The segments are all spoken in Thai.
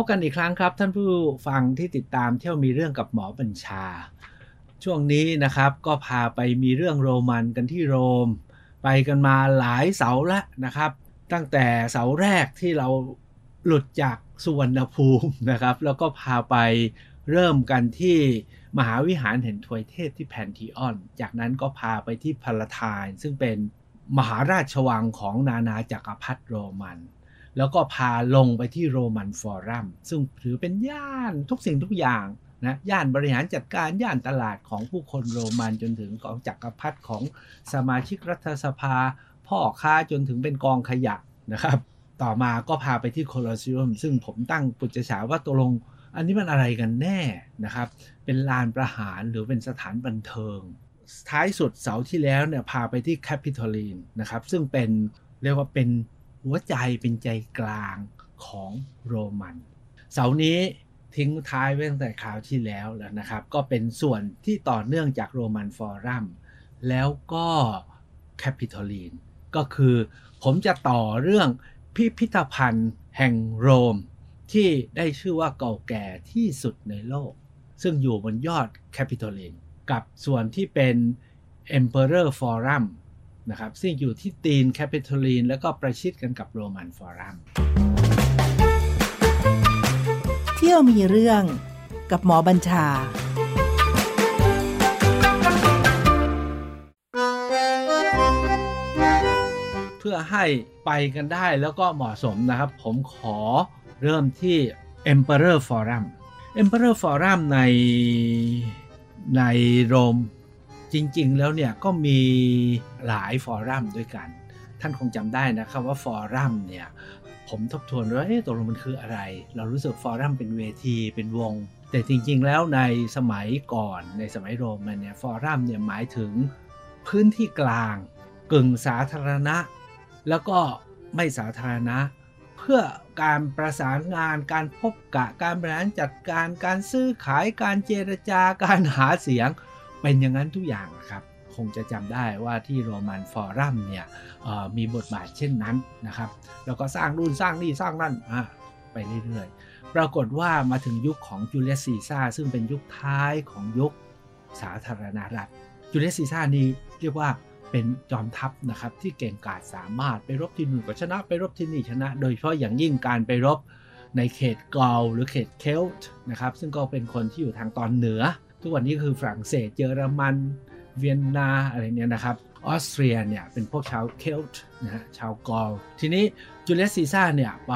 บกันอีกครั้งครับ ท่านผู้ฟังที่ติดตามเที่ยวมีเรื่องกับหมอบัญชา ช่วงนี้นะครับก็พาไปมีเรื่องโรมันกันที่โรม ไปกันมาหลายเสาล้วนะครับ ตั้งแต่เสาแรกที่เราหลุดจากสุวรรณภูมินะครับ แล้วก็พาไปเริ่มกันที่มหาวิหารเห็นทวยเทพที่แพนทีออน จากนั้นก็พาไปที่พาลาทายซึ่งเป็นมหาราชวังของนานาจักรพรรดิโรมัน แล้วก็พาลงไปที่โรมันฟอรัมซึ่งถือเป็นย่านทุกสิ่งทุกอย่างนะย่านบริหารจัดการย่านตลาดของผู้คนโรมันจนถึงของจักรพรรดิของสมาชิกรัฐสภา พ่อค้าจนถึงเป็นกองขยะนะครับ ต่อมาก็พาไปที่โคลอสเซียมซึ่งผมตั้งปุจฉาว่าตกลง อันนี้มันอะไรกันแน่นะครับ เป็นลานประหารหรือเป็นสถานบันเทิง ท้ายสุดเสาร์ที่แล้วเนี่ยพาไปที่แคปิตอลีนนะครับ ซึ่งเป็นเรียกว่าเป็น หัวใจเป็นใจกลางของโรมัน เสาร์นี้ทิ้งท้ายไว้ตั้งแต่คราวที่แล้วแล้วนะครับ ก็เป็นส่วนที่ต่อเนื่องจากโรมันฟอรัมแล้วก็แคปิตอลีนก็คือผมจะต่อเรื่องพิพิธภัณฑ์แห่งโรม ที่ได้ชื่อว่าเก่าแก่ที่สุดในโลก ซึ่งอยู่บนยอดแคปิตอลีนกับส่วนที่เป็น Emperor Forum นะครับซึ่งอยู่ที่ตีนแคปิตอลีน แล้วก็ประชิดกันกับโรมันฟอรัมเที่ยวมีเรื่องกับหมอบัญชาเพื่อให้ไปกันได้แล้วก็เหมาะสมนะครับ ผมขอเริ่มที่ Emperor Forum Emperor Forum ในในโรม จริงๆ แล้วเนี่ยก็มีหลายฟอรัมด้วยกัน ท่านคงจำได้นะครับว่าฟอรัมเนี่ยผมทบทวนว่าเอ๊ะตกลงมันคืออะไร เรารู้สึกฟอรัมเป็นเวทีเป็นวง แต่จริงๆ แล้วในสมัยก่อนในสมัยโรมันเนี่ยฟอรัมเนี่ยหมายถึงพื้นที่กลางกึ่งสาธารณะ แล้วก็ไม่สาธารณะ เพื่อการประสานงานการพบกะการบริหารจัดการการซื้อขายการเจรจาการหาเสียง เป็นอย่างนั้นทุกอย่างครับคงจะจำได้ว่าที่โรมันฟอรัมเนี่ยมีบทบาทเช่นนั้นนะครับ แล้วก็สร้างรุ่นสร้างนี่สร้างนั่นไปเรื่อยๆ ปรากฏว่ามาถึงยุคของจูเลียสซีซ่าซึ่งเป็นยุคท้ายของยุคสาธารณรัฐจูเลียสซีซ่านี้เรียกว่าเป็นจอมทัพนะครับที่เก่งกาจสามารถไปรบที่นู่นก็ชนะไปรบที่นี่ชนะ โดยเฉพาะอย่างยิ่งการไปรบในเขตกอลหรือเขตเคลต์นะครับซึ่งก็เป็นคนที่อยู่ทางตอนเหนือ ทุกวันนี้คือฝรั่งเศสเยอรมัน เวียนนาอะไรเนี่ยนะครับออสเตรียเนี่ยเป็นพวกชาวเคลต์นะฮะชาวกอลทีนี้จูเลียสซีซ่าเนี่ยไป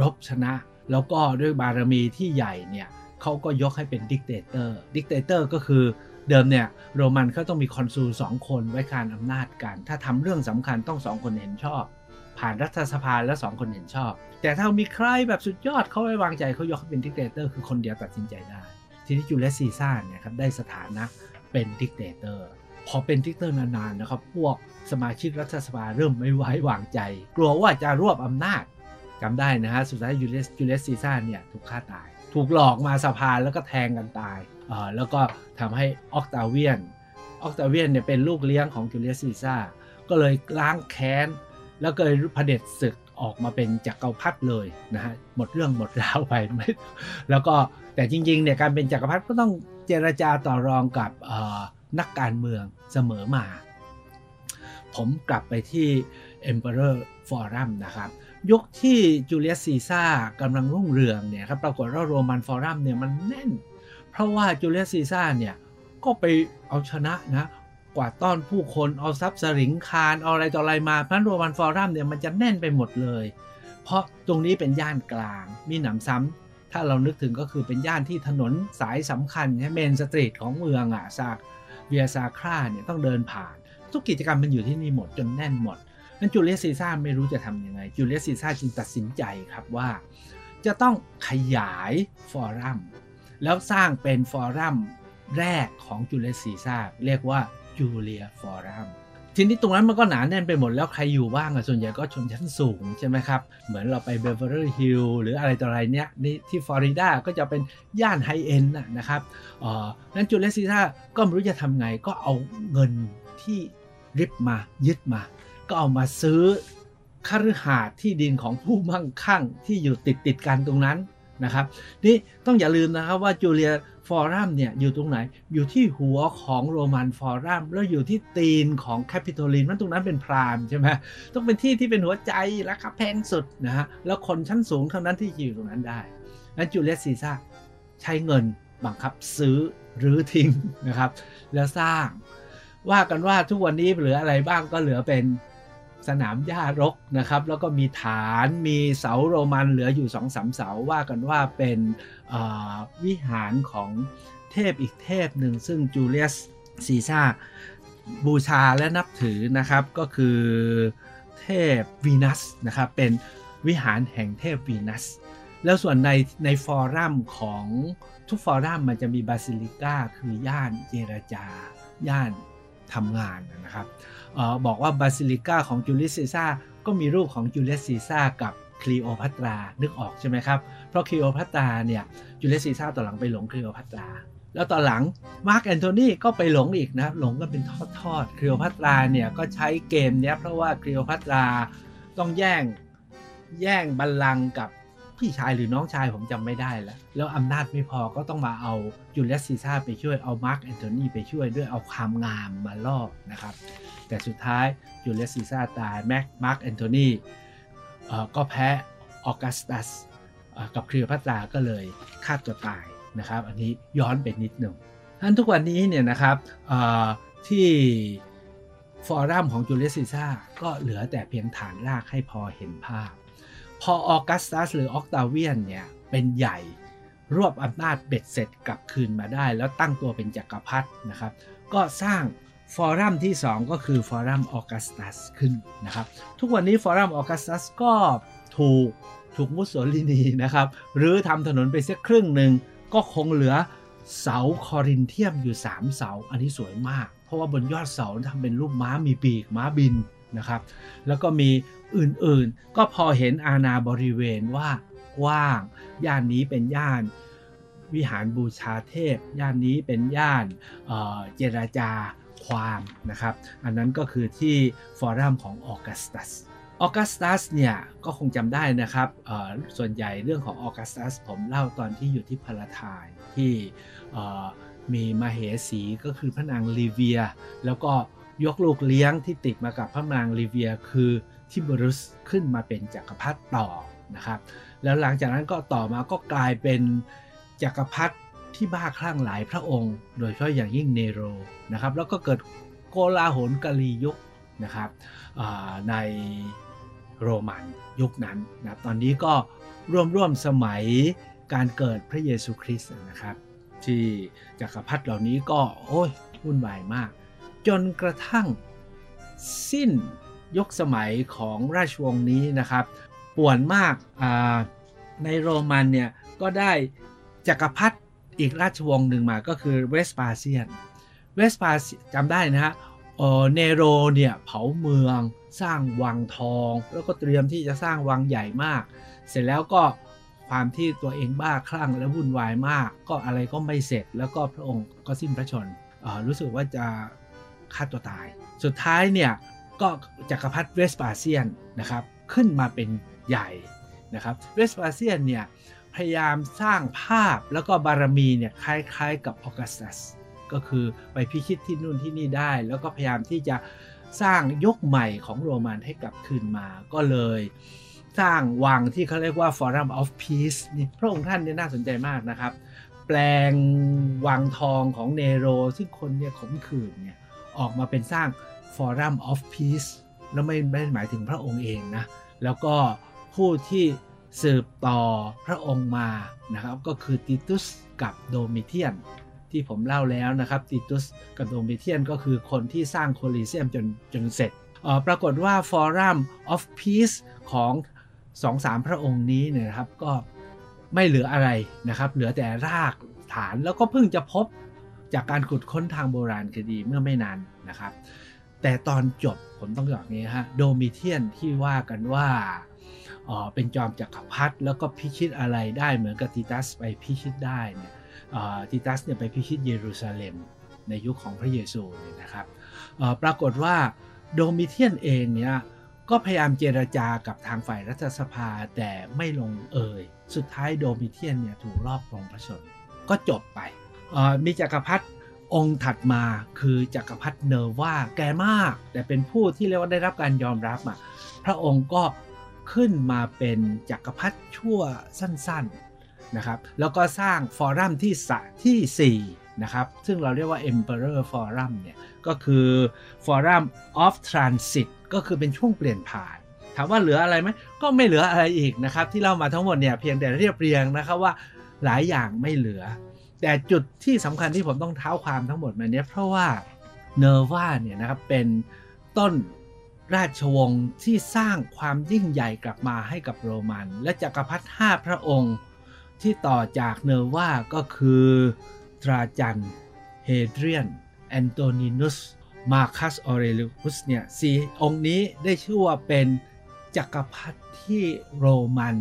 รบชนะ แล้วก็ด้วยบารมีที่ใหญ่เนี่ยเขาก็ยกให้เป็น dictator dictator ก็คือเดิมเนี่ยโรมันเขาต้องมี consul สองคนไว้คานอำนาจกัน ถ้าทำเรื่องสำคัญต้องสองคนเห็นชอบ ผ่านรัฐสภาแล้วสองคนเห็นชอบ แต่ถ้ามีใครแบบสุดยอดเขาไว้วางใจเขายกให้เป็น dictator คือคนเดียวตัดสินใจได้ ทีนี้จูเลียสซีซ่าเนี่ยครับได้สถานะเป็น dictator พอเป็น dictator นานๆนะครับพวกสมาชิกรัฐสภาเริ่มไม่ไว้วางใจ กลัวว่าจะรวบอำนาจจำได้นะฮะสุดท้ายจูเลียสจูเลสซีซ่าเนี่ยถูกฆ่าตาย ถูกหลอกมาสภาแล้วก็แทงกันตายเอ่อแล้วก็ทำให้ออกตาเวียนออกตาเวียนเนี่ยเป็นลูกเลี้ยงของจูเลสซีซ่าก็เลยล้างแค้น แล้วก็เลยเผด็จศึก ออกมาเป็นจักรพรรดิเลยนะฮะหมดเรื่องหมดราวไปไแล้วก็แต่จริงๆเนี่ยการเป็นจักรพรรดิก็ต้องเจรจาต่อรองกับนักการเมืองเสมอมา ผมกลับไปที่ Emperor Forum นะครับยุคที่จูเลียสซีซ่ากำลังรุ่งเรืองเนี่ยครับปรากฏว่าโรมันฟอรัมเนี่ยมันแน่น เพราะว่าจูเลียสซีซ่าเนี่ยก็ไปเอาชนะนะ กวาดต้อนผู้คน เอาทรัพย์ศฤงคารเอาอะไรต่ออะไรมาพันโรมันฟอรัมเนี่ยมันจะแน่นไปหมดเลย เพราะตรงนี้เป็นย่านกลาง มิหนำซ้ำถ้าเรานึกถึงก็คือเป็นย่านที่ถนนสายสำคัญ main street ของเมืองอะซากเวียซาคราเนี่ยต้องเดินผ่าน ทุกกิจกรรมมันอยู่ที่นี่หมดจนแน่นหมดนั้นจูเลียสซีซ่าไม่รู้จะทำยังไงจูเลียสซีซ่าจึงตัดสินใจครับว่า จะต้องขยายฟอรัมแล้วสร้างเป็นฟอรัมแรกของจูเลียสซีซ่าเรียกว่า จูเลียฟอรัมทีนี้ตรงนั้นมันก็หนาแน่นไปหมดแล้วใครอยู่บ้างอะส่วนใหญ่ก็ชนชั้นสูงใช่ไหมครับ เหมือนเราไป Beverly Hills หรืออะไรต่ออะไรเนี้ยนี่ที่ฟลอริดาก็จะเป็นย่าน high-end นะครับอ่อนั้นจูเลียสซีซ่าก็ไม่รู้จะทำไงก็เอาเงินที่ริบมายึดมา ก็เอามาซื้อคฤหาสน์ที่ดินของผู้มั่งคั่งที่อยู่ติดติดกันตรงนั้นนะครับนี่ต้องอย่าลืมนะครับว่าจูเลีย ฟอรัมเนี่ยอยู่ตรงไหน อยู่ที่หัวของโรมันฟอรัมแล้วอยู่ที่ตีนของแคปิโตลินมันตรงนั้นเป็น prime ใช่ไหมต้องเป็นที่ที่เป็นหัวใจราคาแพงสุดนะฮะแล้วคนชั้นสูงเท่านั้นที่อยู่ตรงนั้นได้นั้นจูเลียสซีซ่าใช้เงินบังคับซื้อรื้อทิ้งนะครับ แล้วสร้าง ว่ากันว่าทุกวันนี้เหลืออะไรบ้างก็เหลือเป็น สนามหญ้ารกนะครับ แล้วก็มีฐานมีเสาโรมันเหลืออยู่สองสามเสาว่ากันว่าเป็นวิหารของเทพอีกเทพหนึ่งซึ่งจูเลียสซีซ่าบูชาและนับถือนะครับก็คือเทพวีนัสนะครับเป็นวิหารแห่งเทพวีนัส แล้วส่วนในในฟอรัมของทุกฟอรัมมันจะมีบาซิลิก้าคือย่านเจรจา ย่านทำงานนะครับ บอกว่าบาซิลิก้าของจูเลียสซีซ่าก็มีรูปของจูเลียสซีซ่ากับคลีโอพัตรา นึกออกใช่ไหมครับ เพราะคลีโอพัตราเนี่ยจูเลียสซีซ่าตอนหลังไปหลงคลีโอพัตรา แล้วตอนหลังมาร์กแอนโทนีก็ไปหลงอีกนะ หลงกันเป็นทอดๆคลีโอพัตราเนี่ยก็ใช้เกมเนี้ยเพราะว่าคลีโอพัตราต้องแย่งแย่งบัลลังก์กับ พี่ชายหรือน้องชายผมจำไม่ได้แล้ว แล้วอำนาจไม่พอก็ต้องมาเอาจูเลียสซีซ่าไปช่วยเอามาร์กแอนโทนีไปช่วยด้วยเอาความงามมาล่อนะครับ แต่สุดท้ายจูเลียสซีซ่าตายแม็กมาร์กแอนโทนีก็แพ้ออกัสตัสกับคลีโอพัตราก็เลยฆ่าตัวตายนะครับ อันนี้ย้อนไปนิดหนึ่งท่านทุกวันนี้เนี่ยนะครับที่ฟอรัมของจูเลียสซีซ่าก็เหลือแต่เพียงฐานรากให้พอเห็นภาพ พอออกัสตัสหรือออกตาเวียนเนี่ยเป็นใหญ่รวบอำนาจเบ็ดเสร็จกลับคืนมาได้ แล้วตั้งตัวเป็นจักรพรรดินะครับ ก็สร้างฟอรัมที่ 2 ก็คือฟอรัมออกัสตัสขึ้นนะครับ ทุกวันนี้ฟอรัมออกัสตัสก็ถูกถูกมุสโสลินีนะครับ หรือทำถนนไปเสียครึ่งหนึ่งก็คงเหลือเสาคอรินเทียมอยู่ 3 เสา อันนี้สวยมาก เพราะว่าบนยอดเสาทำเป็นรูปม้ามีปีกม้าบิน นะครับ แล้วก็มีอื่นๆ ก็พอเห็นอาณาบริเวณว่ากว้าง ย่านนี้เป็นย่านวิหารบูชาเทพ ย่านนี้เป็นย่านเเจรจาความนะครับ อันนั้นก็คือที่ฟอรัมของออกัสตัสออกัสตัสเนี่ยก็คงจำได้นะครับ ส่วนใหญ่เรื่องของออกัสตัสผมเล่าตอนที่อยู่ที่พาราทายที่มีมาเหสีก็คือพระนางลีเวีย แล้วก็ ยกลูกเลี้ยงที่ติดมากับพระนางลีเวียคือทิบรุสขึ้นมาเป็นจักรพรรดิต่อนะครับ แล้วหลังจากนั้นก็ต่อมาก็กลายเป็นจักรพรรดิที่บ้าคลั่งหลายพระองค์ โดยเฉพาะอย่างยิ่งเนโรนะครับแล้วก็เกิดโกลาหลกาลียุคนะครับในโรมันยุคนั้นนะตอนนี้ก็ร่วมร่วมสมัยการเกิดพระเยซูคริสต์นะครับ ที่จักรพรรดิเหล่านี้ก็โอ้ยวุ่นวายมาก จนกระทั่ง สิ้นยุคสมัยของราชวงศ์นี้นะครับ ป่วนมากในโรมันเนี่ยก็ได้จักรพรรดิอีกราชวงศ์หนึ่งมาก็คือเวสปาเซียน เวสปาจำได้นะฮะเนโรเนี่ยเผาเมืองสร้างวังทอง แล้วก็เตรียมที่จะสร้างวังใหญ่มาก เสร็จแล้วก็ความที่ตัวเองบ้าคลั่งและวุ่นวายมาก ก็อะไรก็ไม่เสร็จแล้วก็พระองค์ก็สิ้นพระชนรู้สึกว่าจะ ฆ่าตัวตาย สุดท้ายเนี่ยก็จักรพรรดิเวสปาเซียนนะครับขึ้นมาเป็นใหญ่นะครับเวสปาเซียนเนี่ยพยายามสร้างภาพแล้วก็บารมีเนี่ยคล้ายๆกับออกัสตัสก็คือไปพิชิตที่นู่นที่นี่ได้ แล้วก็พยายามที่จะสร้างยกใหม่ของโรมันให้กลับคืนมาก็เลยสร้างวังที่เขาเรียกว่า Forum of Peace นี่พระองค์ท่านเนี่ยน่าสนใจมากนะครับ แปลงวังทองของเนโร ซึ่งคนเนี่ยขมขื่นเนี่ย ออกมาเป็นสร้าง Forum of Peace แล้วไม่ไม่หมายถึงพระองค์เองนะ แล้วก็ผู้ที่สืบต่อพระองค์มานะครับ ก็คือติตุสกับโดมิเทียน ที่ผมเล่าแล้วนะครับติตุสกับโดมิเทียนก็คือคนที่สร้างโคลิเซียมจนจนเสร็จปรากฏว่า Forum of Peace ของสองสามพระองค์นี้เนี่ยนะครับก็ไม่เหลืออะไรนะครับ เหลือแต่รากฐานแล้วก็เพิ่งจะพบ จากการขุดค้นทางโบราณคดีเมื่อไม่นานนะครับ แต่ตอนจบผมต้องบอกนี้ฮะโดมิเทียนที่ว่ากันว่าออเป็นจอมจักรพรรดิแล้วก็พิชิตอะไรได้เหมือนกับติตัสไปพิชิตได้เนี่ยติตัสเนี่ยไปพิชิตเยรูซาเล็มในยุคของพระเยซูเนี่ยนะครับปรากฏว่าโดมิเทียนเองเนี่ยก็พยายามเจรจากับทางฝ่ายรัฐสภาแต่ไม่ลงเอย สุดท้ายโดมิเทียนเนี่ยถูกลอบปลงพระชนม์ ก็จบไป มีจักรพรรดิองค์ถัดมาคือจักรพรรดิเนอร์วาแก่มาก แต่เป็นผู้ที่เรียกว่าได้รับการยอมรับอะพระองค์ก็ขึ้นมาเป็นจักรพรรดิชั่วสั้นๆนะครับ แล้วก็สร้างฟอรัมที่สที่4นะครับ ซึ่งเราเรียกว่า Emperor Forum เนี่ย ก็คือ Forum of Transit ก็คือเป็นช่วงเปลี่ยนผ่าน ถามว่าเหลืออะไรไหม ก็ไม่เหลืออะไรอีกนะครับ ที่เล่ามาทั้งหมดเนี่ย เพียงแต่เรียบเรียงนะครับว่าหลายอย่างไม่เหลือ แต่จุดที่สำคัญที่ผมต้องเท้าความทั้งหมดมาเนี้ยเพราะว่าเนอร์วาเนี่ยนะครับเป็นต้นราชวงศ์ที่สร้างความยิ่งใหญ่กลับมาให้กับโรมัน และจักรพรรดิห้าพระองค์ที่ต่อจากเนอร์วาก็คือตราจันเฮเดรียน แอนโตนินุส มาคัสออเรลิอุสเนี่ยสี่องค์นี้ได้ชื่อว่าเป็นจักรพรรดิที่โรมัน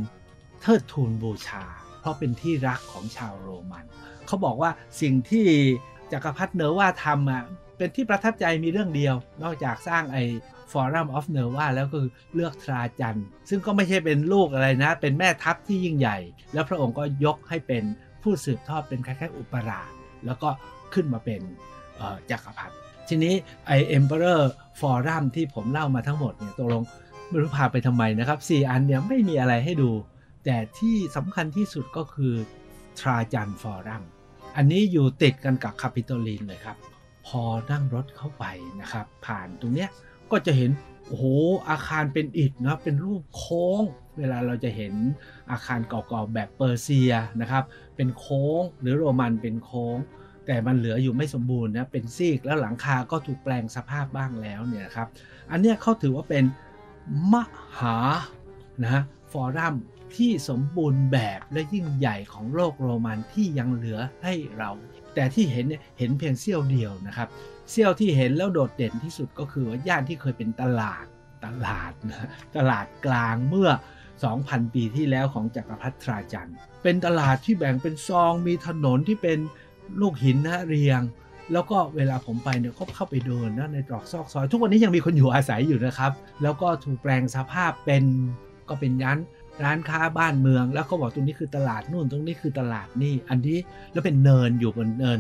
เทิดทูนบูชา เพราะเป็นที่รักของชาวโรมัน เขาบอกว่าสิ่งที่จักรพรรดิเนอร์วาทำอะเป็นที่ประทับใจมีเรื่องเดียว นอกจากสร้างไอ้ Forum of Nerva แล้วก็คือเลือกทราจันซึ่งก็ไม่ใช่เป็นลูกอะไรนะ เป็นแม่ทัพที่ยิ่งใหญ่ แล้วพระองค์ก็ยกให้เป็นผู้สืบทอดเป็นคล้ายๆอุปราชแล้วก็ขึ้นมาเป็นจักรพรรดิทีนี้ไอ้ Emperor Forum ที่ผมเล่ามาทั้งหมดเนี่ยตกลงไม่รู้พาไปทำไมนะครับ 4 อันเนี่ยไม่มีอะไรให้ดู แต่ที่สำคัญที่สุดก็คือทราจัน Forum อันนี้อยู่ติดกันกับคาปิโตลินเลยครับ พอนั่งรถเข้าไปนะครับ ผ่านตรงเนี้ยก็จะเห็นโอ้โหอาคารเป็นอิฐนะเป็นรูปโค้ง เวลาเราจะเห็นอาคารเก่าๆแบบเปอร์เซียนะครับ เป็นโค้งหรือโรมันเป็นโค้ง แต่มันเหลืออยู่ไม่สมบูรณ์นะเป็นซีกแล้วหลังคาก็ถูกแปลงสภาพบ้างแล้วเนี่ยครับ อันนี้เขาถือว่าเป็นมหานะฟอรัม ที่สมบูรณ์แบบและยิ่งใหญ่ของโลกโรมันที่ยังเหลือให้เรา แต่ที่เห็นเนี่ยเห็นเพียงเสี้ยวเดียวนะครับเสี้ยวที่เห็นแล้วโดดเด่นที่สุดก็คือว่าย่านที่เคยเป็นตลาดตลาดนะตลาดกลางเมื่อ 2,000 ปีที่แล้วของจักรพรรดิทราจันเป็นตลาดที่แบ่งเป็นซองมีถนนที่เป็นลูกหินนะเรียง แล้วก็เวลาผมไปเนี่ยก็เข้าไปเดินนะในตรอกซอกซอย ทุกวันนี้ยังมีคนอยู่อาศัยอยู่นะครับ แล้วก็ถูกแปลงสภาพเป็นก็เป็นยัน ร้านค้าบ้านเมือง แล้วเขาบอกตรงนี้คือตลาดนู่นตรงนี้คือตลาดนี่ อันนี้แล้วเป็นเนินอยู่บนเนิน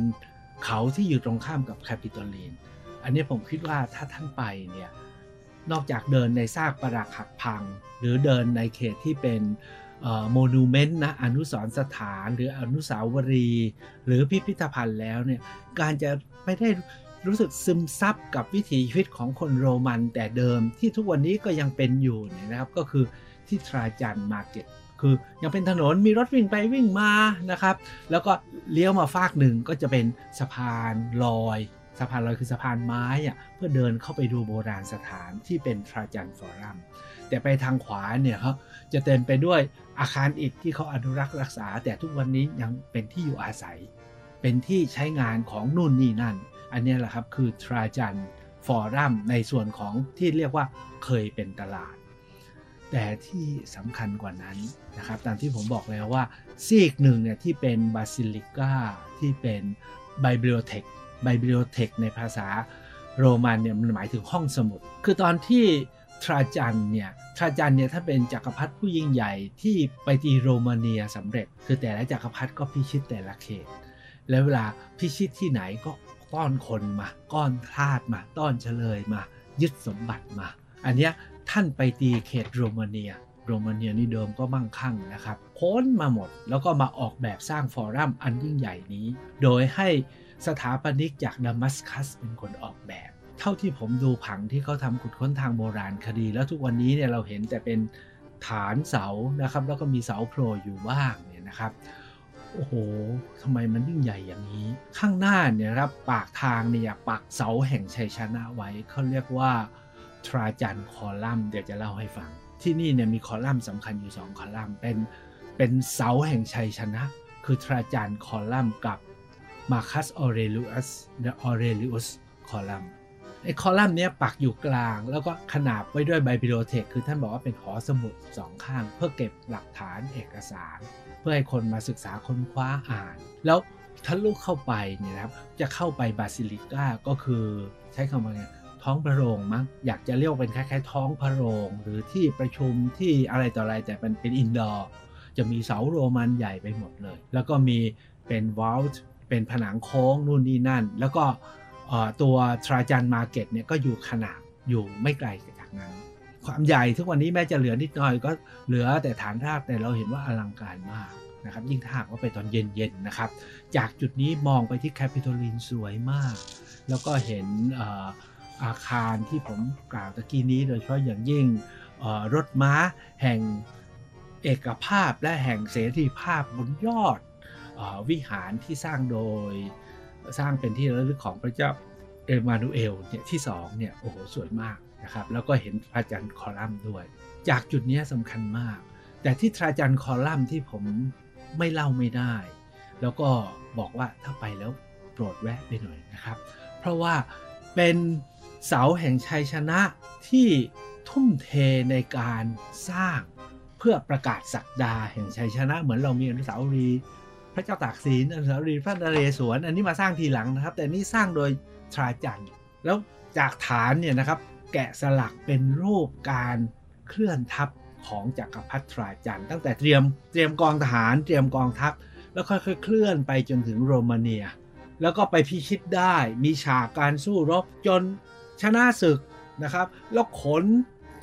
เขาที่อยู่ตรงข้ามกับแคปิตอลีน อันนี้ผมคิดว่าถ้าท่านไปเนี่ยนอกจากเดินในซากปรักหักพัง หรือเดินในเขตที่เป็น monument นะอนุสรสถานหรืออนุสาวรีย์หรือพิพิธภัณฑ์แล้วเนี่ยการจะไม่ได้รู้สึกซึมซับกับวิถีชีวิตของคนโรมันแต่เดิมที่ทุกวันนี้ก็ยังเป็นอยู่นะครับก็คือ ที่ทราจัน Marketคือยังเป็นถนนมีรถวิ่งไปวิ่งมานะครับ แล้วก็เลี้ยวมาฟากหนึ่งก็จะเป็นสะพานลอยสะพานลอยคือสะพานไม้อะเพื่อเดินเข้าไปดูโบราณสถานที่เป็นทราจันฟอรัมแต่ไปทางขวาเนี่ยครับจะเต็มไปด้วยอาคารอิฐที่เขาอนุรักษ์รักษา แต่ทุกวันนี้ยังเป็นที่อยู่อาศัย เป็นที่ใช้งานของนู่นนี่นั่น อันนี้แหละครับคือทราจันฟอรัมในส่วนของที่เรียกว่าเคยเป็นตลาด แต่ที่สำคัญกว่านั้นนะครับตามที่ผมบอกแล้วว่าซีกหนึ่งเนี่ยที่เป็น basilica ที่เป็น bibliothec bibliothec ในภาษาโรมันเนี่ยมันหมายถึงห้องสมุด คือตอนที่ทราจันเนี่ยทราจันเนี่ยถ้าเป็นจักรพรรดิผู้ยิ่งใหญ่ที่ไปตีโรมาเนียสำเร็จ คือแต่ละจักรพรรดิก็พิชิตแต่ละเขต แล้วเวลาพิชิตที่ไหนก็ต้อนคนมาก้อนทาสมา ต้อนเฉลยมา ยึดสมบัติมา อันเนี้ย ท่านไปตีเขตโรมาเนีย โรมาเนียนี่เดิมก็มั่งคั่งนะครับพ้นมาหมดแล้วก็มาออกแบบสร้างฟอรัมอันยิ่งใหญ่นี้ โดยให้สถาปนิกจากดามัสกัสเป็นคนออกแบบ เท่าที่ผมดูผังที่เขาทำขุดค้นทางโบราณคดี แล้วทุกวันนี้เนี่ยเราเห็นแต่เป็นฐานเสานะครับ แล้วก็มีเสาโผล่อยู่บ้างเนี่ยนะครับโอ้โห ทำไมมันยิ่งใหญ่อย่างนี้ ข้างหน้าเนี่ยครับ ปากทางเนี่ยปักเสาแห่งชัยชนะไว้ เขาเรียกว่า ทราจันคอลัมน์เดี๋ยวจะเล่าให้ฟัง ที่นี่เนี่ยมีคอลัมน์สำคัญอยู่2คอลัมน์เป็นเป็นเสาแห่งชัยชนะ คือทราจันคอลัมน์กับมาคัสออเรลิอุสเดออเรลิอุสคอลัมน์ไอ้คอลัมน์นี้ปักอยู่กลาง แล้วก็ขนาบไว้ด้วย bibliothec คือท่านบอกว่าเป็นหอสมุดสองข้าง เพื่อเก็บหลักฐานเอกสาร เพื่อให้คนมาศึกษาค้นคว้าอ่าน แล้วทะลุเข้าไปเนี่ยนะครับจะเข้าไป basilica ก็คือใช้คำว่าไง ท้องพระโรงมั้งอยากจะเรียกเป็นคล้ายๆ ท้องพระโรง หรือที่ประชุมที่อะไรต่ออะไรแต่มันเป็น indoor จะมีเสาโรมันใหญ่ไปหมดเลย แล้วก็มีเป็น vault เป็นผนังโค้งนู่นนี่นั่น แล้วก็ตัวทราจัน Market เนี่ยก็อยู่ขนาดอยู่ไม่ไกลจากนั้น ความใหญ่ทุกวันนี้แม้จะเหลือนิดหน่อยก็เหลือแต่ฐานรากแต่เราเห็นว่าอลังการมากนะครับยิ่งถ้าหากว่าไปตอนเย็นๆนะครับ จากจุดนี้มองไปที่แคปิโตลินสวยมาก แล้วก็เห็น อาคารที่ผมกล่าวตะกี้นี้โดยเฉพาะอย่างยิ่งรถม้าแห่งเอกภาพและแห่งเสรีภาพบนยอดอวิหารที่สร้างโดยสร้างเป็นที่ระลึกของพระเจ้าเอมานูเอลเนี่ยที่สองเนี่ยโอ้โหสวยมากนะครับแล้วก็เห็นพระจันทร์คอลัมน์ด้วย จากจุดนี้สำคัญมาก แต่ที่ทราจันทร์คอลัมน์ที่ผมไม่เล่าไม่ได้ แล้วก็บอกว่าถ้าไปแล้วโปรดแวะไปหน่อยนะครับ เพราะว่าเป็น เสาแห่งชัยชนะที่ทุ่มเทในการสร้างเพื่อประกาศสักดาแห่งชัยชนะ เหมือนเรามีอนุสาวรีย์พระเจ้าตากสินอนุสาวรีย์พระนเรศวรอันนี้มาสร้างทีหลังนะครับ แต่นี่สร้างโดยทราจันแล้วจากฐานเนี่ยนะครับแกะสลักเป็นรูปการเคลื่อนทัพของจักรพรรดิทราจันตั้งแต่เตรียมเตรียมกองทหารเตรียมกองทัพ แล้วค่อยๆเคลื่อนไปจนถึงโรมาเนีย แล้วก็ไปพิชิตได้มีฉากการสู้รบจน ชนะศึกนะครับ แล้วขน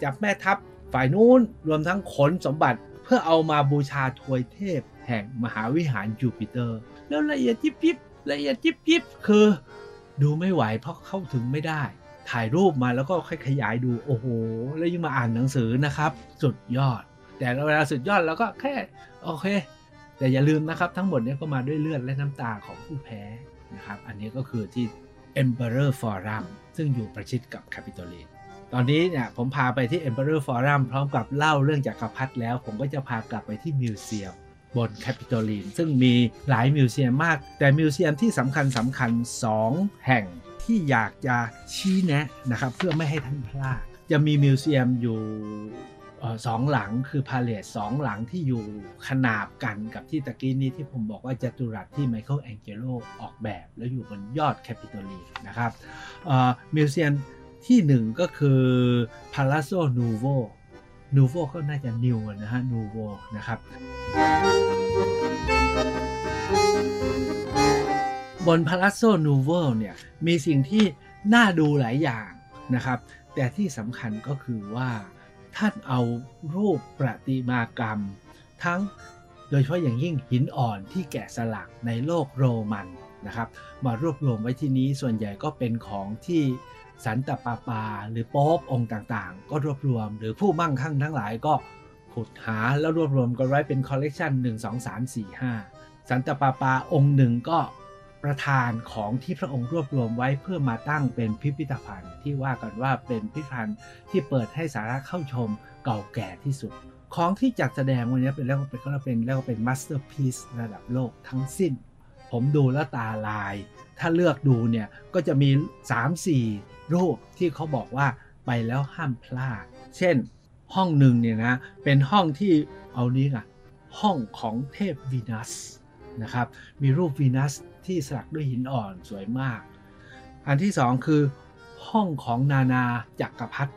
จากแม่ทัพฝ่ายนู้นรวมทั้งขนสมบัติเพื่อเอามาบูชาทวยเทพ แห่งมหาวิหารจูปิเตอร์ แล้วละเอียดยิบยิบละเอียดยิบยิบคือ ดูไม่ไหวเพราะเข้าถึงไม่ได้ ถ่ายรูปมาแล้วก็ค่อยขยายดูโอ้โห แล้วยังมาอ่านหนังสือนะครับ สุดยอด แต่เวลาสุดยอดแล้วก็แค่โอเค แต่อย่าลืมนะครับ ทั้งหมดนี้ก็มาด้วยเลือดและน้ำตาของผู้แพ้นะครับ อันนี้ก็คือที่ Emperor Forum ซึ่งอยู่ประชิดกับ c a p i t o l i n ตอนนี้เนี่ยผมพาไปที่ Emperor Forum พร้อมกับเล่าเรื่องจากักรพรรดิแล้ว ผมก็จะพากลับไปที่ museum บนแคปิตอลีนซึ่งมีหลาย museum มาก แต่ museum ที่สำคัญสำคัญ 2 แห่งที่อยากจะชี้แนะนะครับ เพื่อไม่ให้ท่านพลาดจะมี museum อยู่ สองหลังคือ palace สองหลังที่อยู่ขนาบกันกับที่ตะกี้นี้ที่ผมบอกว่าจัตุรัสที่ไมเคิลแองเจโลออกแบบ แล้วอยู่บนยอดแคปิตอลีนะครับมิวเซียมที่หนึ่งก็คือ Palazzo Nuovo Nuovo ก็น่าจะ New นะฮะ Nuovo นะครับ บน Palazzo Nuovo เนี่ยมีสิ่งที่น่าดูหลายอย่างนะครับ แต่ที่สำคัญก็คือว่า ท่านเอารูปประติมากรรม ทั้งโดยเฉพาะอย่างยิ่งหินอ่อนที่แกะสลักในโลกโรมันนะครับมารวบรวมไว้ที่นี้ส่วนใหญ่ก็เป็นของที่สันตปาปา หรือโป๊ปองค์ต่างๆ ก็รวบรวม หรือผู้มั่งคั่งทั้งหลายก็ขุดหาแล้วรวบรวมกันไว้เป็นคอลเลกชัน1 2 3 4 5 สันตปาปาองค์หนึ่งก็ ประธานของที่พระองค์รวบรวมไว้เพื่อมาตั้งเป็นพิพิธภัณฑ์ ที่ว่ากันว่าเป็นพิพิธภัณฑ์ที่เปิดให้สาธารณะเข้าชมเก่าแก่ที่สุด ของที่จัดแสดงวันนี้เป็นแล้วเป็นก็เป็นแล้วเป็น masterpiece ระดับโลกทั้งสิ้น ผมดูแล้วตาลาย ถ้าเลือกดูเนี่ยก็จะมี 3-4 รูปที่เขาบอกว่าไปแล้วห้ามพลาด เช่นห้องหนึ่งเนี่ยนะเป็นห้องที่เอานี้อะห้องของเทพวีนัสนะครับมีรูปวีนัส ที่สลักด้วยหินอ่อนสวยมาก อันที่สองคือห้องของนานาจักรพรรดิ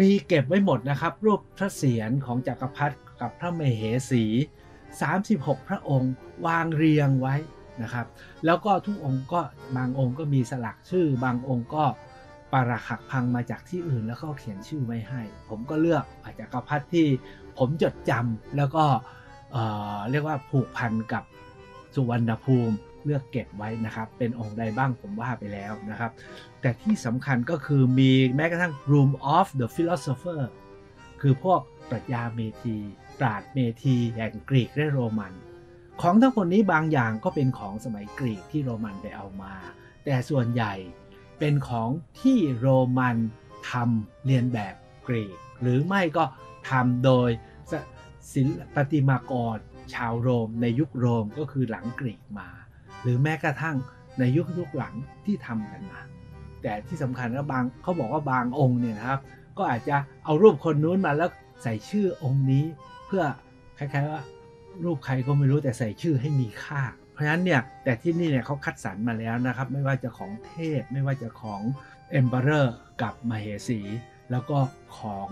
มีเก็บไว้หมดนะครับ รูปพระเศียรของจักรพรรดิกับพระมเหสี 36 พระองค์วางเรียงไว้นะครับ แล้วก็ทุกองค์ก็บางองค์ก็มีสลักชื่อ บางองค์ก็ปาราขักพังมาจากที่อื่นแล้วก็เขียนชื่อไว้ให้ ผมก็เลือกอาจักรพรรดิที่ผมจดจำแล้วก็เรียกว่าผูกพันกับสุวรรณภูมิ เลือกเก็บไว้นะครับ เป็นองค์ใดบ้างผมว่าไปแล้วนะครับ แต่ที่สำคัญก็คือมีแม้กระทั่ง Room of the Philosopher คือพวกปรัชญาเมธี ปราดเมธีแห่งกรีกและโรมัน ของทั้งหมดนี้บางอย่างก็เป็นของสมัยกรีกที่โรมันไปเอามา แต่ส่วนใหญ่เป็นของที่โรมันทำเรียนแบบกรีก หรือไม่ก็ทำโดยศิลปฏิมากรชาวโรมในยุคโรมก็คือหลังกรีกมา หรือแม้กระทั่งในยุคยุคหลังที่ทำกันมา แต่ที่สำคัญก็บางเขาบอกว่าบางองค์เนี่ยนะครับ ก็อาจจะเอารูปคนนู้นมาแล้วใส่ชื่อองค์นี้ เพื่อคล้ายๆว่ารูปใครก็ไม่รู้แต่ใส่ชื่อให้มีค่า เพราะฉะนั้นเนี่ยแต่ที่นี่เนี่ยเขาคัดสรรมาแล้วนะครับ ไม่ว่าจะของเทพ ไม่ว่าจะของ Emperor กับมเหสี แล้วก็ของ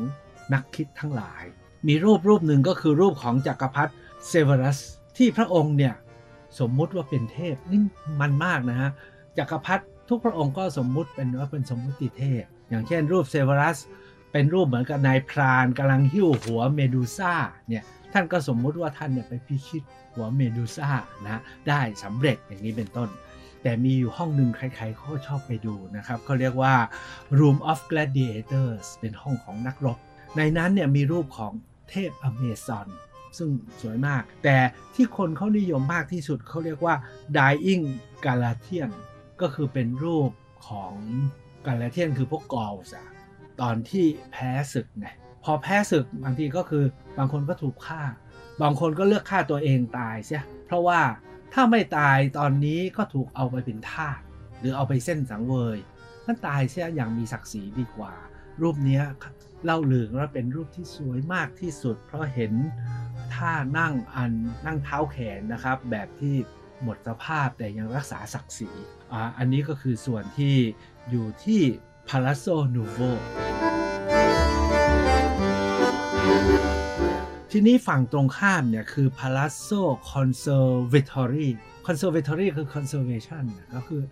นักคิดทั้งหลาย มีรูปรูปหนึ่งก็คือรูปของจักรพรรดิเซเวรัสที่พระองค์เนี่ย สมมุติว่าเป็นเทพนี่มันมากนะฮะจักรพรรดิทุกพระองค์ก็สมมุติเป็นว่าเป็นสมมุติเทพ อย่างเช่นรูปเซเวรัส เป็นรูปเหมือนกับนายพรานกำลังหิ้วหัวเมดูซ่าเนี่ยท่านก็สมมุติว่าท่านเนี่ยไปพิชิตหัวเมดูซ่านะได้สำเร็จอย่างนี้เป็นต้น แต่มีอยู่ห้องหนึ่งใครๆเขาชอบไปดูนะครับเขาเรียกว่า Room of Gladiators เป็นห้องของนักรบ ในนั้นเนี่ยมีรูปของเทพอเมซอน ซึ่งสวยมาก แต่ที่คนเขานิยมมากที่สุดเขาเรียกว่า Dying Galatian ก็คือเป็นรูปของกาลาเทียนคือพวกกอลส์อะตอนที่แพ้ศึกไงพอแพ้ศึกบางทีก็คือบางคนก็ถูกฆ่า บางคนก็เลือกฆ่าตัวเองตายเสียเพราะว่าถ้าไม่ตายตอนนี้ก็ถูกเอาไปเป็นทาสหรือเอาไปเส้นสังเวยนั่นตายเสียอย่างมีศักดิ์ศรีดีกว่า รูปนี้เล่าลือว่าเป็นรูปที่สวยมากที่สุด เพราะเห็น ท่านั่งอันนั่งเท้าแขนนะครับ แบบที่หมดสภาพแต่ยังรักษาศักดิ์ศรีอ่าอันนี้ก็คือส่วนที่อยู่ที่ Palazzo Nuovo ทีนี้ฝั่งตรงข้ามเนี่ยคือ Palazzo Conservatory Conservatory คือ conservation ก็คือ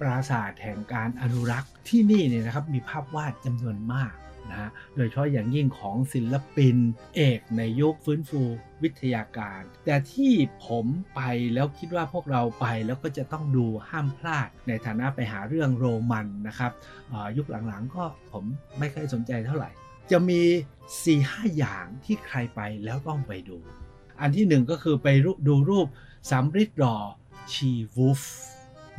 ปราสาทแห่งการอนุรักษ์ที่นี่เนี่ยนะครับมีภาพวาดจำนวนมาก นะโดยเฉพาะอย่างยิ่งของศิลปินเอกในยุคฟื้นฟูวิทยาการ แต่ที่ผมไปแล้วคิดว่าพวกเราไปแล้วก็จะต้องดูห้ามพลาดในฐานะไปหาเรื่องโรมันนะครับยุคหลังๆก็ผมไม่เคยสนใจเท่าไหร่ จะมี 4-5 อย่างที่ใครไปแล้วต้องไปดู อันที่หนึ่งก็คือไปดูรูปสำริดรอชีวูฟ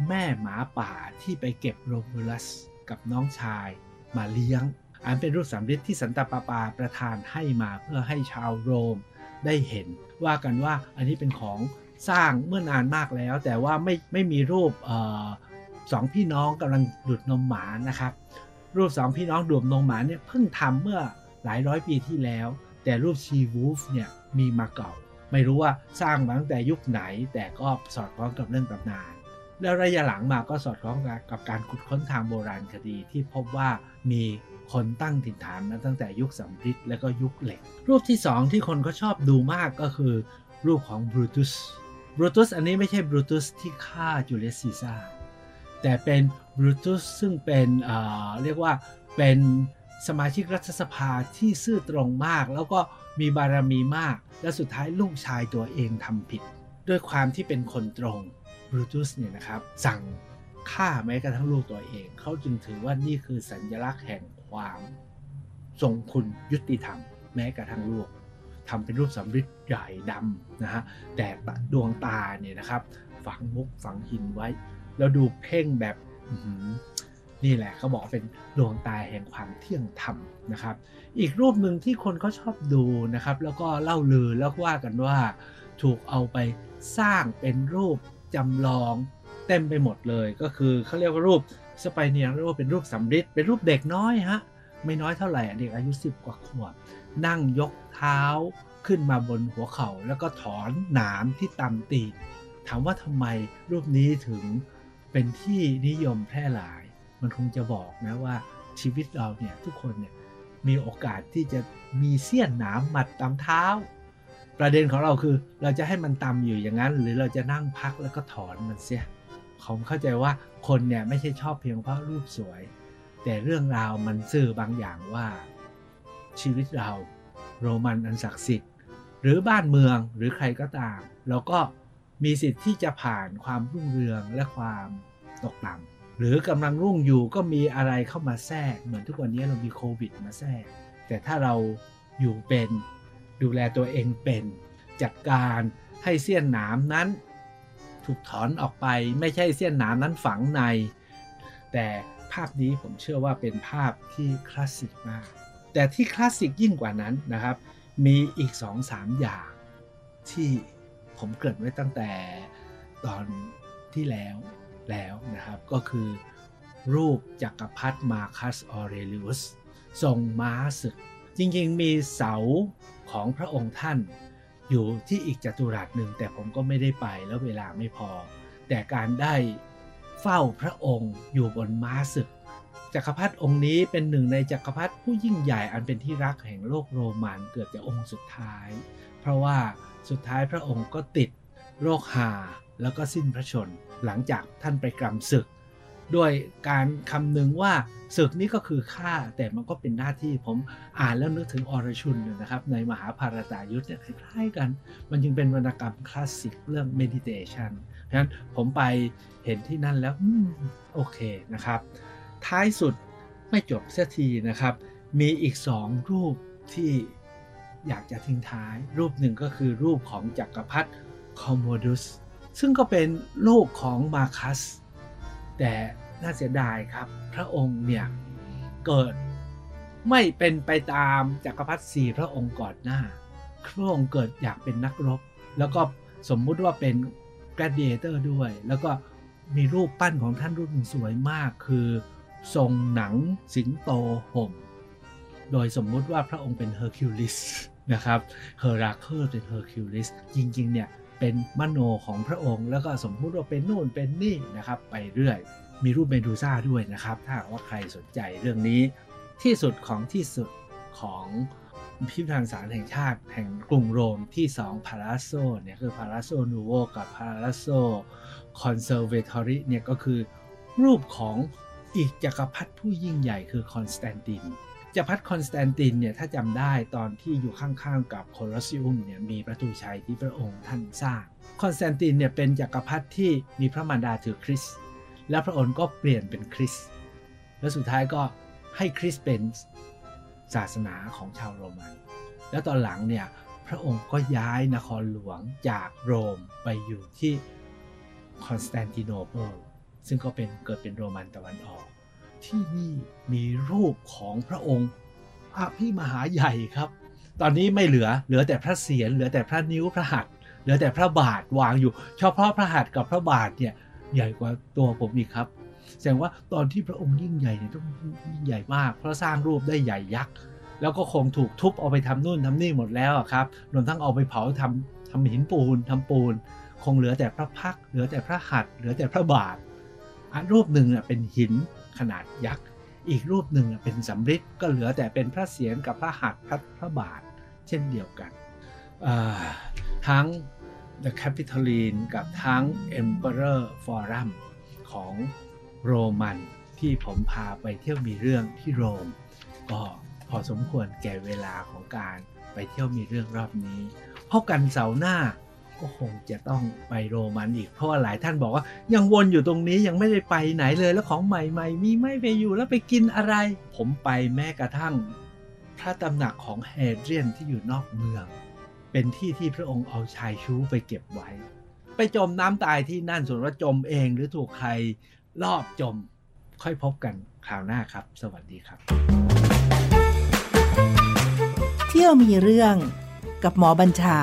แม่หมาป่าที่ไปเก็บโรมูลัสกับน้องชายมาเลี้ยง อันเป็นรูปสำริดที่สันตะปาปาประทานให้มาเพื่อให้ชาวโรมได้เห็น ว่ากันว่าอันนี้เป็นของสร้างเมื่อนานมากแล้ว แต่ว่าไม่ไม่มีรูปออสองพี่น้องกำลังดูดนมหมานะครับ รูปสองพี่น้องดูดนมหมาเนี่ยเพิ่งทำเมื่อหลายร้อยปีที่แล้ว แต่รูปชีวูฟเนี่ยมีมาเก่า ไม่รู้ว่าสร้างมาตั้งแต่ยุคไหน แต่ก็สอดคล้องกับเรื่องตำนาน แล้วระยะหลังมาก็สอดคล้องกับการขุดค้นทางโบราณคดีที่พบว่ามี คนตั้งถิ่นฐานมาตั้งแต่ยุคสัมฤทธิ์และก็ยุคเหล็ก รูปที่สองที่คนก็ชอบดูมากก็คือ รูปของบรูตุสบรูตุสอันนี้ไม่ใช่บรูตุสที่ฆ่าจูเลียสซีซ่าแต่เป็นบรูตุสซึ่งเป็นเเรียกว่าเป็นสมาชิกรัฐสภาที่ซื่อตรงมาก แล้วก็มีบารมีมาก และสุดท้ายลูกชายตัวเองทำผิด ด้วยความที่เป็นคนตรงบรูตุสเนี่ยนะครับสั่งฆ่าแม้กระทั่งลูกตัวเอง เขาจึงถือว่านี่คือสัญลักษณ์แห่ง ความทรงคุณยุติธรรม แม้กระทั่งลูกทำเป็นรูปสำริดใหญ่ดำนะฮะแต่ดวงตาเนี่ยนะครับ ฝังมุกฝังหินไว้ แล้วดูเพ่งแบบนี่แหละเขาบอกเป็นดวงตาแห่งความเที่ยงธรรมนะครับ อีกรูปหนึ่งที่คนเขาชอบดูนะครับ แล้วก็เล่าลือแล้วว่ากันว่าถูกเอาไปสร้างเป็นรูปจำลองเต็มไปหมดเลย ก็คือเขาเรียกว่ารูป สไปเนียเรียกว่าเป็นรูปสำริดเป็นรูปเด็กน้อยฮะไม่น้อยเท่าไหร่เด็กอายุ 10 กว่าขวบนั่งยกเท้าขึ้นมาบนหัวเขา่าแล้วก็ถอนหนามที่ตำตีนถามว่าทำไมรูปนี้ถึงเป็นที่นิยมแพร่หลาย มันคงจะบอกนะว่าชีวิตเราเนี่ยทุกคนเนี่ยมีโอกาสที่จะมีเสี้ยนหนามหมัดตำเท้า ประเด็นของเราคือเราจะให้มันตำอยู่อย่างนั้น หรือเราจะนั่งพักแล้วก็ถอนมันเสีย ผมเข้าใจว่าคนเนี่ยไม่ใช่ชอบเพียงเพราะรูปสวย แต่เรื่องราวมันสื่อบางอย่างว่า ชีวิตเราโรมันอันศักดิ์สิทธิ์หรือบ้านเมืองหรือใครก็ตาม เราก็มีสิทธิ์ที่จะผ่านความรุ่งเรืองและความตกต่ำหรือกำลังรุ่งอยู่ก็มีอะไรเข้ามาแทรก เหมือนทุกวันนี้เรามีโควิดมาแทรก แต่ถ้าเราอยู่เป็นดูแลตัวเองเป็น จัดการให้เสี้ยนหนามนั้น ถูกถอนออกไปไม่ใช่เส้นหนามนั้นฝังใน แต่ภาพนี้ผมเชื่อว่าเป็นภาพที่คลาสสิกมาก แต่ที่คลาสสิกยิ่งกว่านั้นนะครับ มีอีก 2-3 อย่าง ที่ผมเกิดไว้ตั้งแต่ตอนที่แล้วแล้วนะครับ ก็คือรูปจักรพรรดิมาคัสออเรเลียสทรงม้าศึก จริงๆมีเสาของพระองค์ท่าน อยู่ที่อีกจัตุรัสหนึ่งแต่ผมก็ไม่ได้ไปแล้วเวลาไม่พอ แต่การได้เฝ้าพระองค์อยู่บนม้าศึกจักรพรรดิองค์นี้เป็นหนึ่งในจักรพรรดิผู้ยิ่งใหญ่อันเป็นที่รักแห่งโลกโรมันเกือบจะองค์สุดท้าย เพราะว่าสุดท้ายพระองค์ก็ติดโรคหาแล้วก็สิ้นพระชน หลังจากท่านไปกรำศึก ด้วยการคำนึงว่าศึกนี้ก็คือฆ่าแต่มันก็เป็นหน้าที่ผมอ่านแล้วนึกถึงอรชุนนะครับ ในมหาภารตายุทธ์เนี่ยคล้ายๆกัน มันจึงเป็นวรรณกรรมคลาสสิกเรื่อง meditation เพราะฉะนั้นผมไปเห็นที่นั่นแล้วอโอเคนะครับ ท้ายสุดไม่จบเสียทีนะครับ มีอีกสองรูปที่อยากจะทิ้งท้าย รูปหนึ่งก็คือรูปของจักรพรรดิคอมโมดุสซึ่งก็เป็นลูกของมาคัส แต่น่าเสียดายครับ พระองค์เนี่ยเกิดไม่เป็นไปตามจักรพรรดิสี่พระองค์ก่อนหน้า พระองค์เกิดอยากเป็นนักรบ แล้วก็สมมุติว่าเป็น gladiator ด้วย แล้วก็มีรูปปั้นของท่านรูปหนึ่งสวยมากคือทรงหนังสิงโตห่ม โดยสมมุติว่าพระองค์เป็นเฮอร์คิวลิสนะครับเฮอราเคิลเป็นเฮอร์คิวลิสจริงๆเนี่ย เป็นมโนของพระองค์ แล้วก็สมมุติว่าเป็นนู่นเป็นนี่นะครับไปเรื่อย มีรูปเมดูซ่าด้วยนะครับ ถ้าว่าใครสนใจเรื่องนี้ ที่สุดของที่สุดของพิพิธภัณฑสถานแห่งชาติแห่งกรุงโรมที่ 2 Palazzo เนี่ยคือ Palazzo Nuovo กับ Palazzo Conservatori เนี่ยก็คือรูปของอีกจักรพรรดิผู้ยิ่งใหญ่คือคอนสแตนติน จักรพรรดิคอนสแตนตินเนี่ยถ้าจำได้ตอนที่อยู่ข้างๆกับโคลอสซิอุมเนี่ยมีประตูชัยที่พระองค์ท่านสร้าง คอนสแตนตินเนี่ยเป็นจักรพรรดิที่มีพระมารดาถือคริสต์แล้วพระองค์ก็เปลี่ยนเป็นคริสต์แล้วสุดท้ายก็ให้คริสต์เป็นศาสนาของชาวโรมัน แล้วตอนหลังเนี่ยพระองค์ก็ย้ายนครหลวงจากโรมไปอยู่ที่คอนสแตนติโนเปิลซึ่งก็เป็นเกิดเป็นโรมันตะวันออก ที่นี่มีรูปของพระองค์อภิมหาใหญ่ครับ ตอนนี้ไม่เหลือเหลือแต่พระเศียรเหลือแต่พระนิ้วพระหัตถ์เหลือแต่พระบาทวางอยู่ เฉพาะพระหัตถ์กับพระบาทเนี่ยใหญ่กว่าตัวผมอีกครับ แสดงว่าตอนที่พระองค์ยิ่งใหญ่เนี่ยต้องยิ่งใหญ่มาก เพราะสร้างรูปได้ใหญ่ยักษ์แล้วก็คงถูกทุบเอาไปทำนู่นทำนี่หมดแล้วครับรวมทั้งเอาไปเผาทำทำหินปูนทำปูน คงเหลือแต่พระพักเหลือแต่พระหัตถ์เหลือแต่พระบาทอันรูปหนึ่งเป็นหิน ขนาดยักษ์ อีกรูปหนึ่งเป็นสำริดก็เหลือแต่เป็นพระเศียรกับพระหัตถ์พระพระบาท เช่นเดียวกัน ทั้ง The Capitoline กับทั้ง Emperor Forum ของโรมันที่ผมพาไปเที่ยวมีเรื่องที่โรม ก็พอสมควรแก่เวลาของการไปเที่ยวมีเรื่องรอบนี้ พบกันเสาร์หน้า ก็คงจะต้องไปโรมันอีก เพราะว่าหลายท่านบอกว่า ยังวนอยู่ตรงนี้ยังไม่ได้ไปไหนเลยแล้วของใหม่ๆ มีไม่ไปอยู่แล้วไปกินอะไร ผมไปแม้กระทั่ง พระตำหนักของเฮเดรียนที่อยู่นอกเมือง เป็นที่ที่พระองค์เอาชายชู้ไปเก็บไว้ ไปจมน้ำตายที่นั่นส่วนว่าจมเองหรือถูกใครลอบจมค่อยพบกันคราวหน้าครับ สวัสดีครับ เที่ยวมีเรื่องกับหมอบัญชา